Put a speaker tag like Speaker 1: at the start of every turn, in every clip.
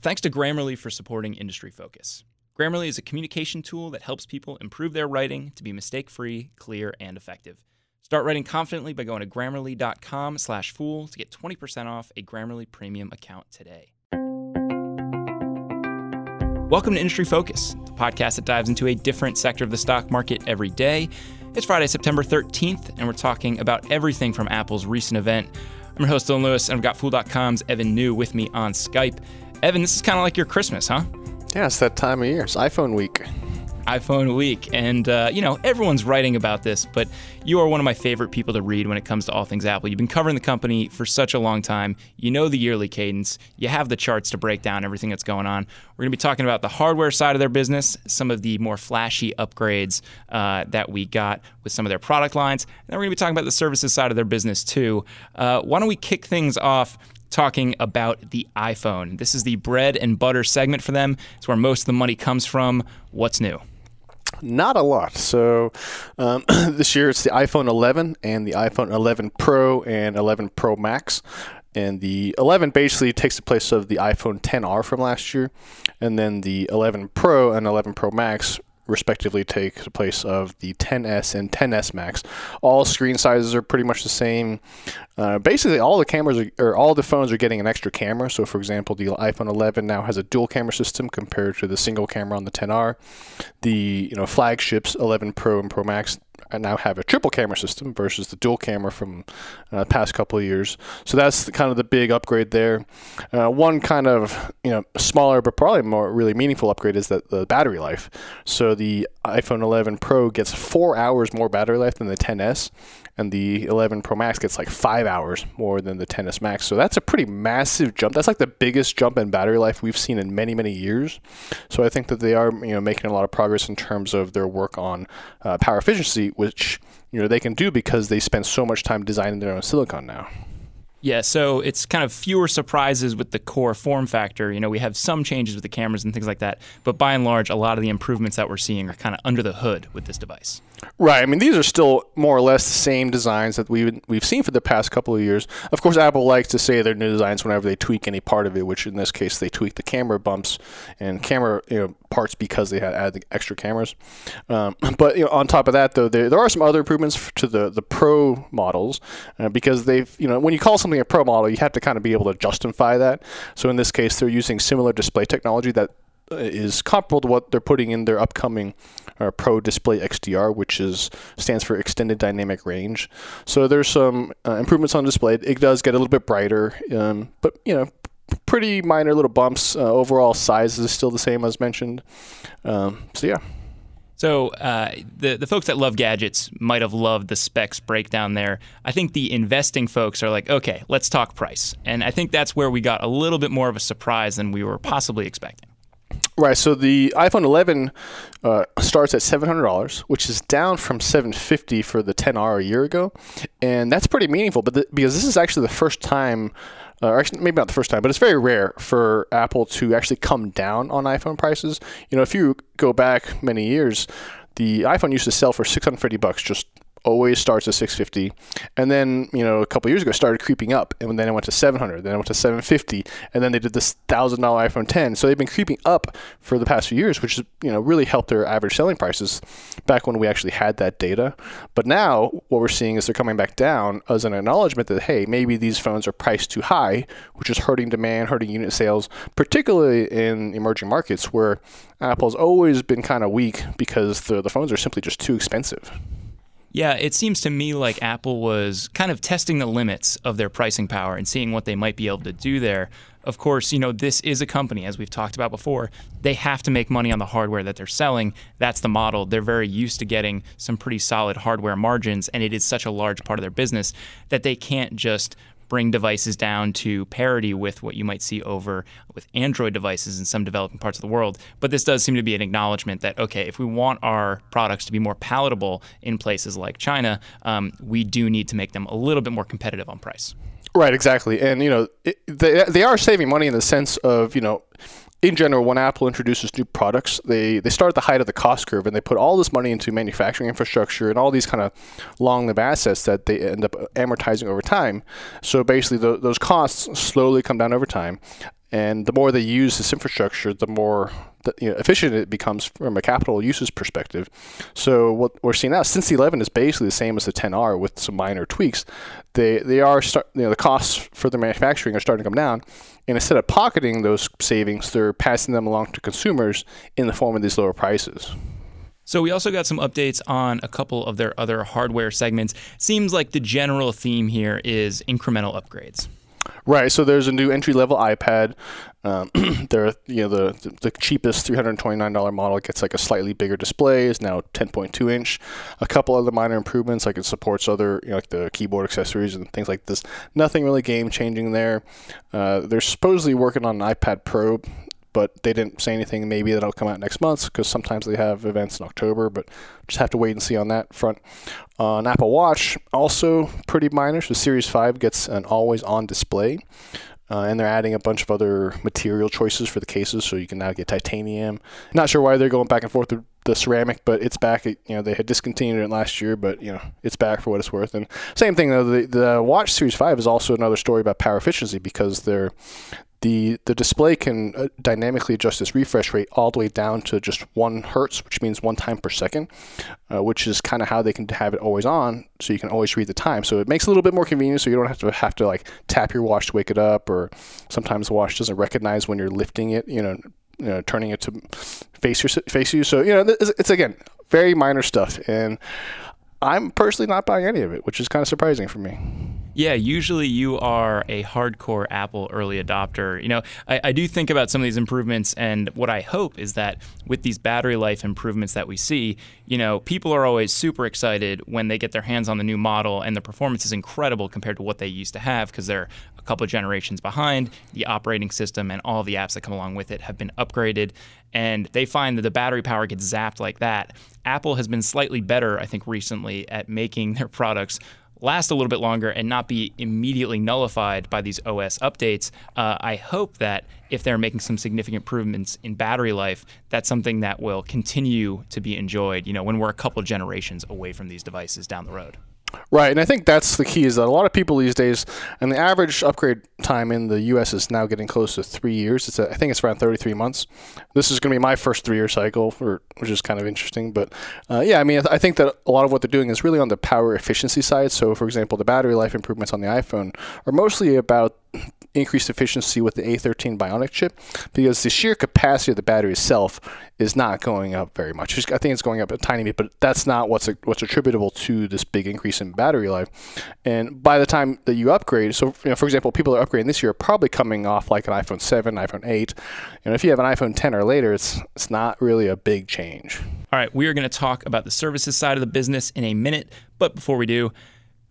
Speaker 1: Thanks to Grammarly for supporting Industry Focus. Grammarly is a communication tool that helps people improve their writing to be mistake-free, clear, and effective. Start writing confidently by going to grammarly.com/fool to get 20% off a Grammarly premium account today. Welcome to Industry Focus, the podcast that dives into a different sector of the stock market every day. It's Friday, September 13th, and we're talking about everything from Apple's recent event. I'm your host, Dylan Lewis, and I've got Fool.com's Evan Niu with me on Skype. Evan, this is kind of like your Christmas, huh?
Speaker 2: Yeah, it's that time of year. It's iPhone week.
Speaker 1: iPhone week. And, uh, you know, everyone's writing about this, but you are one of my favorite people to read when it comes to all things Apple. You've been covering the company for such a long time. You know the yearly cadence, you have the charts to break down everything that's going on. We're going to be talking about the hardware side of their business, some of the more flashy upgrades uh, that we got with some of their product lines. And then we're going to be talking about the services side of their business, too. Uh, why don't we kick things off? Talking about the iPhone. This is the bread and butter segment for them. It's where most of the money comes from. What's new?
Speaker 2: Not a lot. So um, this year it's the iPhone 11 and the iPhone 11 Pro and 11 Pro Max. And the 11 basically takes the place of the iPhone 10R from last year. And then the 11 Pro and 11 Pro Max respectively take the place of the 10s and 10s max. All screen sizes are pretty much the same. Uh, basically all the cameras are, or all the phones are getting an extra camera. So for example the iphone 11 now has a dual camera system compared to the single camera on the 10r the you know flagships 11 pro and pro max now have a triple camera system versus the dual camera from uh, past couple of years. So that's the, kind of the big upgrade there. Uh, one kind of you know smaller but probably more really meaningful upgrade is that the battery life. So the iPhone 11 Pro gets four hours more battery life than the 10s, and the 11 Pro Max gets like five hours more than the 10s Max. So that's a pretty massive jump. That's like the biggest jump in battery life we've seen in many many years. So I think that they are you know making a lot of progress in terms of their work on uh, power efficiency, which you know they can do because they spend so much time designing their own silicon now.
Speaker 1: Yeah, so it's kind of fewer surprises with the core form factor. You know, we have some changes with the cameras and things like that, but by and large, a lot of the improvements that we're seeing are kind of under the hood with this device.
Speaker 2: Right. I mean, these are still more or less the same designs that we've we've seen for the past couple of years. Of course, Apple likes to say their new designs whenever they tweak any part of it, which in this case they tweak the camera bumps and camera you know, parts because they had added extra cameras. Um, but you know, on top of that, though, there, there are some other improvements to the the Pro models uh, because they've you know when you call something a Pro model, you have to kind of be able to justify that. So in this case, they're using similar display technology that is comparable to what they're putting in their upcoming uh, Pro Display XDR, which is stands for Extended Dynamic Range. So there's some uh, improvements on display. It does get a little bit brighter, um, but you know, pretty minor little bumps. Uh, overall size is still the same as mentioned. Um, so yeah.
Speaker 1: So uh, the the folks that love gadgets might have loved the specs breakdown there. I think the investing folks are like, okay, let's talk price, and I think that's where we got a little bit more of a surprise than we were possibly expecting.
Speaker 2: Right. So the iPhone 11 uh, starts at $700, which is down from 750 for the 10R a year ago, and that's pretty meaningful. But the, because this is actually the first time, uh, or actually maybe not the first time, but it's very rare for Apple to actually come down on iPhone prices. You know, if you go back many years, the iPhone used to sell for 650 bucks just always starts at 650 and then you know a couple years ago started creeping up and then it went to 700 then it went to 750 and then they did this thousand dollar iphone 10 so they've been creeping up for the past few years which has you know really helped their average selling prices back when we actually had that data. But now what we're seeing is they're coming back down as an acknowledgement that hey maybe these phones are priced too high which is hurting demand hurting unit sales particularly in emerging markets where apple's always been kind of weak because the, the phones are simply just too expensive
Speaker 1: yeah, it seems to me like Apple was kind of testing the limits of their pricing power and seeing what they might be able to do there. Of course, you know, this is a company, as we've talked about before. They have to make money on the hardware that they're selling. That's the model. They're very used to getting some pretty solid hardware margins, and it is such a large part of their business that they can't just bring devices down to parity with what you might see over with Android devices in some developing parts of the world. But this does seem to be an acknowledgement that, okay, if we want our products to be more palatable in places like China, um, we do need to make them a little bit more competitive on price.
Speaker 2: Right, exactly. And, you know, it, they, they are saving money in the sense of, you know, in general, when Apple introduces new products, they, they start at the height of the cost curve and they put all this money into manufacturing infrastructure and all these kind of long lived assets that they end up amortizing over time. So basically, the, those costs slowly come down over time. And the more they use this infrastructure, the more you know, efficient it becomes from a capital uses perspective. So what we're seeing now, since the 11 is basically the same as the 10R with some minor tweaks, they they are start, you know the costs for the manufacturing are starting to come down, and instead of pocketing those savings, they're passing them along to consumers in the form of these lower prices.
Speaker 1: So we also got some updates on a couple of their other hardware segments. Seems like the general theme here is incremental upgrades.
Speaker 2: Right. So there's a new entry level iPad. Um, there, you know, the the cheapest three hundred twenty nine dollar model gets like a slightly bigger display. is now ten point two inch. A couple other minor improvements, like it supports other, you know, like the keyboard accessories and things like this. Nothing really game changing there. Uh, they're supposedly working on an iPad Pro but they didn't say anything. Maybe that'll come out next month because sometimes they have events in October, but just have to wait and see on that front. Uh, an Apple Watch, also pretty minor. So Series 5 gets an always on display. Uh, and they're adding a bunch of other material choices for the cases, so you can now get titanium. Not sure why they're going back and forth with the ceramic, but it's back. You know, they had discontinued it last year, but you know, it's back for what it's worth. And same thing though, the the Watch Series Five is also another story about power efficiency because they're the the display can uh, dynamically adjust its refresh rate all the way down to just one hertz, which means one time per second, uh, which is kind of how they can have it always on, so you can always read the time. So it makes it a little bit more convenient, so you don't have to have to like tap your watch to wake it up, or sometimes the watch doesn't recognize when you're lifting it, you know, you know turning it to face your face you. So you know, it's, it's again very minor stuff, and I'm personally not buying any of it, which is kind of surprising for me.
Speaker 1: Yeah, usually you are a hardcore Apple early adopter. You know, I, I, do think about some of these improvements, and what I hope is that with these battery life improvements that we see, you know, people are always super excited when they get their hands on the new model, and the performance is incredible compared to what they used to have because they're a couple of generations behind. The operating system and all the apps that come along with it have been upgraded, and they find that the battery power gets zapped like that. Apple has been slightly better, I think, recently at making their products last a little bit longer and not be immediately nullified by these OS updates. Uh, I hope that if they're making some significant improvements in battery life, that's something that will continue to be enjoyed. You know, when we're a couple generations away from these devices down the road.
Speaker 2: Right, and I think that's the key is that a lot of people these days, and the average upgrade time in the U.S. is now getting close to three years. It's a, I think it's around 33 months. This is going to be my first three-year cycle, or, which is kind of interesting. But uh, yeah, I mean, I think that a lot of what they're doing is really on the power efficiency side. So, for example, the battery life improvements on the iPhone are mostly about increased efficiency with the A13 Bionic chip because the sheer capacity of the battery itself is not going up very much. I think it's going up a tiny bit, but that's not what's what's attributable to this big increase in battery life. And by the time that you upgrade, so you know, for example, people are upgrading this year probably coming off like an iPhone 7, iPhone 8. And if you have an iPhone 10 or later, it's it's not really a big change.
Speaker 1: All right, we are going to talk about the services side of the business in a minute, but before we do,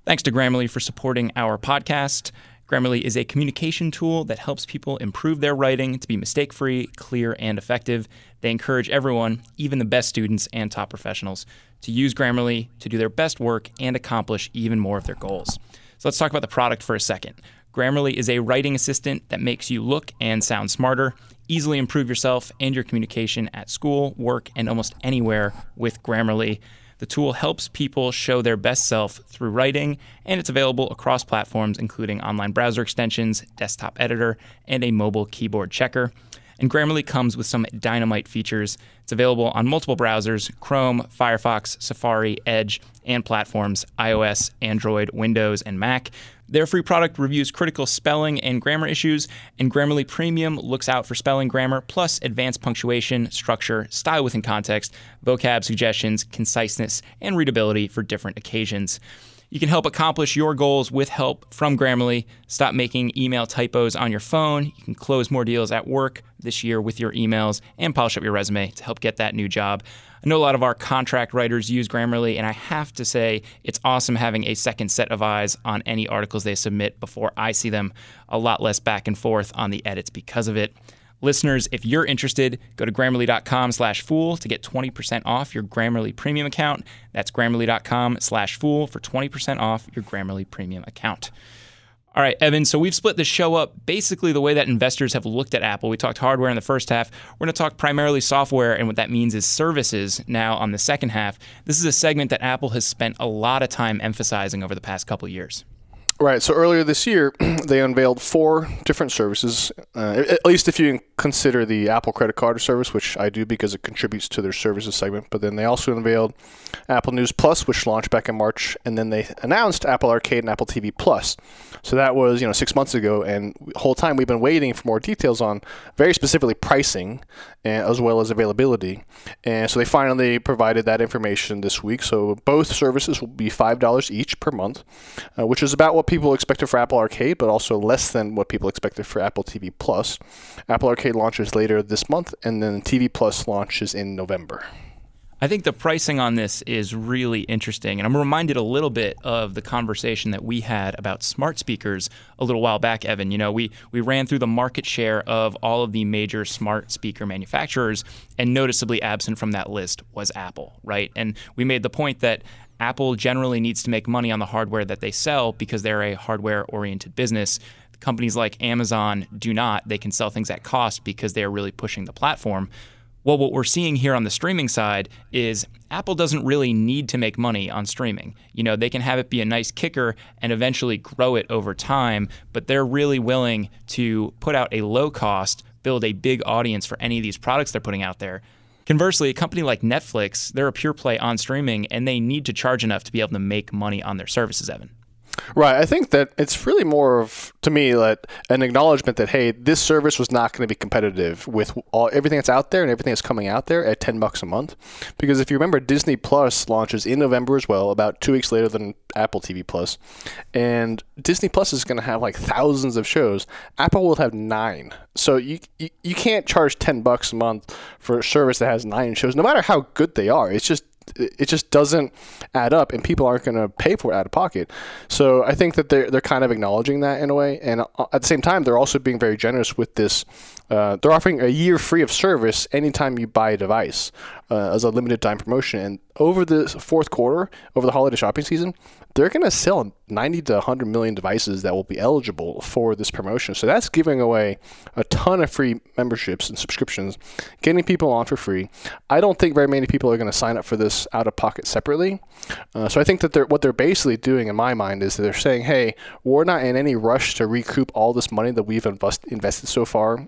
Speaker 1: thanks to Grammarly for supporting our podcast. Grammarly is a communication tool that helps people improve their writing to be mistake free, clear, and effective. They encourage everyone, even the best students and top professionals, to use Grammarly to do their best work and accomplish even more of their goals. So let's talk about the product for a second. Grammarly is a writing assistant that makes you look and sound smarter, easily improve yourself and your communication at school, work, and almost anywhere with Grammarly. The tool helps people show their best self through writing, and it's available across platforms, including online browser extensions, desktop editor, and a mobile keyboard checker. And Grammarly comes with some dynamite features. It's available on multiple browsers Chrome, Firefox, Safari, Edge, and platforms iOS, Android, Windows, and Mac. Their free product reviews critical spelling and grammar issues, and Grammarly Premium looks out for spelling grammar, plus advanced punctuation, structure, style within context, vocab suggestions, conciseness, and readability for different occasions. You can help accomplish your goals with help from Grammarly. Stop making email typos on your phone. You can close more deals at work this year with your emails and polish up your resume to help get that new job. I know a lot of our contract writers use Grammarly, and I have to say it's awesome having a second set of eyes on any articles they submit before I see them. A lot less back and forth on the edits because of it. Listeners, if you're interested, go to grammarly.com slash fool to get 20% off your Grammarly premium account. That's grammarly.com slash fool for 20% off your Grammarly premium account. All right, Evan, so we've split the show up basically the way that investors have looked at Apple. We talked hardware in the first half. We're going to talk primarily software, and what that means is services now on the second half. This is a segment that Apple has spent a lot of time emphasizing over the past couple years.
Speaker 2: Right. So earlier this year, they unveiled four different services. Uh, at least if you consider the Apple Credit Card service, which I do because it contributes to their services segment. But then they also unveiled Apple News Plus, which launched back in March, and then they announced Apple Arcade and Apple TV Plus. So that was you know six months ago, and the whole time we've been waiting for more details on very specifically pricing, and, as well as availability. And so they finally provided that information this week. So both services will be five dollars each per month, uh, which is about what people expected for Apple Arcade, but also less than what people expected for Apple TV Plus. Apple Arcade launches later this month, and then TV Plus launches in November.
Speaker 1: I think the pricing on this is really interesting. And I'm reminded a little bit of the conversation that we had about smart speakers a little while back, Evan. You know, we, we ran through the market share of all of the major smart speaker manufacturers, and noticeably absent from that list was Apple, right? And we made the point that Apple generally needs to make money on the hardware that they sell because they're a hardware oriented business. Companies like Amazon do not. They can sell things at cost because they are really pushing the platform. Well, what we're seeing here on the streaming side is Apple doesn't really need to make money on streaming. You know, they can have it be a nice kicker and eventually grow it over time, but they're really willing to put out a low cost, build a big audience for any of these products they're putting out there Conversely, a company like Netflix, they're a pure play on streaming and they need to charge enough to be able to make money on their services, Evan.
Speaker 2: Right. I think that it's really more of to me like an acknowledgement that hey, this service was not going to be competitive with all everything that's out there and everything that's coming out there at ten bucks a month. Because if you remember, Disney Plus launches in November as well, about two weeks later than Apple TV Plus, and Disney Plus is going to have like thousands of shows. Apple will have nine. So you, you you can't charge ten bucks a month for a service that has nine shows, no matter how good they are. It's just it just doesn't add up, and people aren't going to pay for it out of pocket. So I think that they're they're kind of acknowledging that in a way, and uh, at the same time, they're also being very generous with this. Uh, they're offering a year free of service anytime you buy a device uh, as a limited time promotion. And over the fourth quarter, over the holiday shopping season, they're going to sell 90 to 100 million devices that will be eligible for this promotion. So that's giving away a ton of free memberships and subscriptions, getting people on for free. I don't think very many people are going to sign up for this out of pocket separately. Uh, so I think that they're, what they're basically doing, in my mind, is they're saying, hey, we're not in any rush to recoup all this money that we've invest- invested so far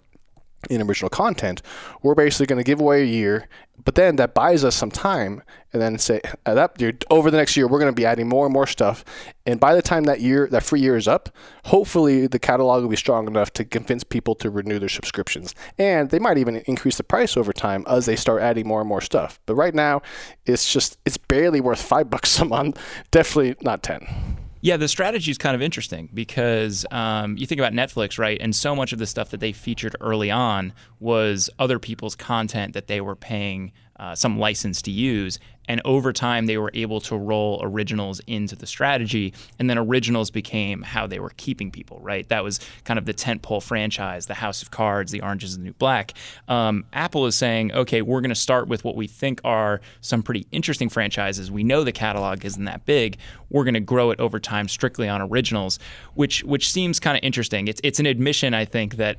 Speaker 2: in original content, we're basically going to give away a year, but then that buys us some time, and then say that year, over the next year we're going to be adding more and more stuff, and by the time that year that free year is up, hopefully the catalog will be strong enough to convince people to renew their subscriptions, and they might even increase the price over time as they start adding more and more stuff. But right now, it's just it's barely worth five bucks a month, definitely not ten.
Speaker 1: Yeah, the strategy is kind of interesting because um, you think about Netflix, right? And so much of the stuff that they featured early on was other people's content that they were paying uh, some license to use. And over time, they were able to roll originals into the strategy. And then originals became how they were keeping people, right? That was kind of the tentpole franchise, the House of Cards, the Oranges and the New Black. Um, Apple is saying, okay, we're going to start with what we think are some pretty interesting franchises. We know the catalog isn't that big. We're going to grow it over time strictly on originals, which which seems kind of interesting. It's it's an admission, I think, that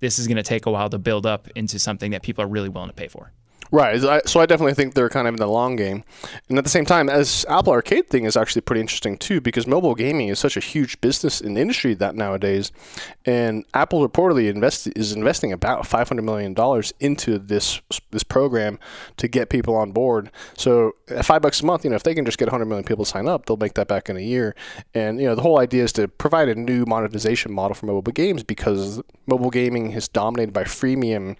Speaker 1: this is going to take a while to build up into something that people are really willing to pay for.
Speaker 2: Right. So I definitely think they're kind of in the long game. And at the same time, as Apple Arcade thing is actually pretty interesting too, because mobile gaming is such a huge business in the industry that nowadays. And Apple reportedly invest, is investing about $500 million into this this program to get people on board. So at five bucks a month, you know, if they can just get 100 million people to sign up, they'll make that back in a year. And, you know, the whole idea is to provide a new monetization model for mobile games because mobile gaming is dominated by freemium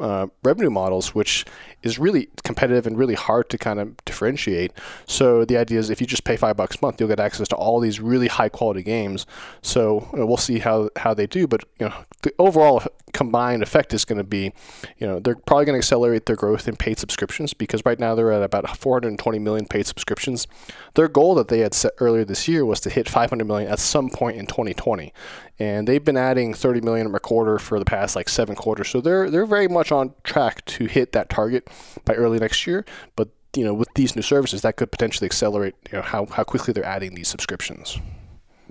Speaker 2: uh, revenue models, which is really competitive and really hard to kind of differentiate. So the idea is if you just pay five bucks a month, you'll get access to all these really high quality games. So you know, we'll see how, how they do, but you know the overall combined effect is going to be, you know, they're probably going to accelerate their growth in paid subscriptions because right now they're at about 420 million paid subscriptions. Their goal that they had set earlier this year was to hit 500 million at some point in 2020, and they've been adding 30 million a quarter for the past like seven quarters. So they're they're very much on track to hit that target by early next year. But you know, with these new services, that could potentially accelerate you know how how quickly they're adding these subscriptions.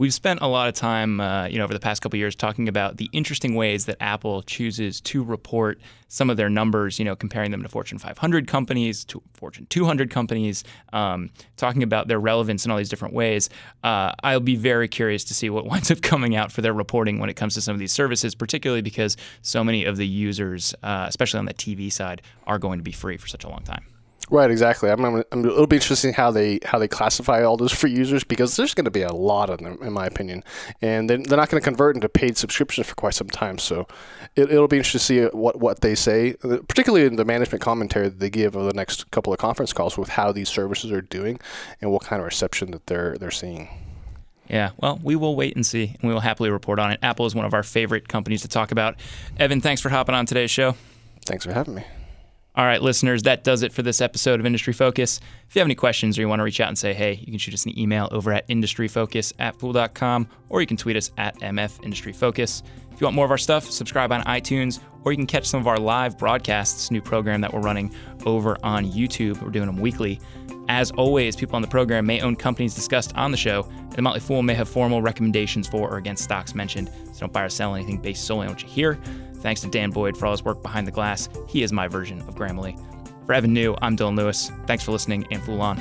Speaker 1: We've spent a lot of time, uh, you know, over the past couple years talking about the interesting ways that Apple chooses to report some of their numbers, you know, comparing them to Fortune 500 companies, to Fortune 200 companies, um, talking about their relevance in all these different ways. Uh, I'll be very curious to see what winds up coming out for their reporting when it comes to some of these services, particularly because so many of the users, uh, especially on the TV side, are going to be free for such a long time.
Speaker 2: Right, exactly. I'm, I'm, it'll be interesting how they how they classify all those free users because there's going to be a lot of them, in my opinion, and they're, they're not going to convert into paid subscriptions for quite some time. So it, will be interesting to see what what they say, particularly in the management commentary that they give over the next couple of conference calls with how these services are doing and what kind of reception that they're they're seeing.
Speaker 1: Yeah, well, we will wait and see, and we will happily report on it. Apple is one of our favorite companies to talk about. Evan, thanks for hopping on today's show.
Speaker 2: Thanks for having me.
Speaker 1: All right, listeners, that does it for this episode of Industry Focus. If you have any questions or you want to reach out and say, hey, you can shoot us an email over at industryfocus at fool.com or you can tweet us at MF Industry Focus. If you want more of our stuff, subscribe on iTunes or you can catch some of our live broadcasts, new program that we're running over on YouTube. We're doing them weekly. As always, people on the program may own companies discussed on the show, and the Motley Fool may have formal recommendations for or against stocks mentioned, so don't buy or sell anything based solely on what you hear. Thanks to Dan Boyd for all his work behind the glass. He is my version of Grammarly. For Evan Niu, I'm Dylan Lewis. Thanks for listening and Fool On.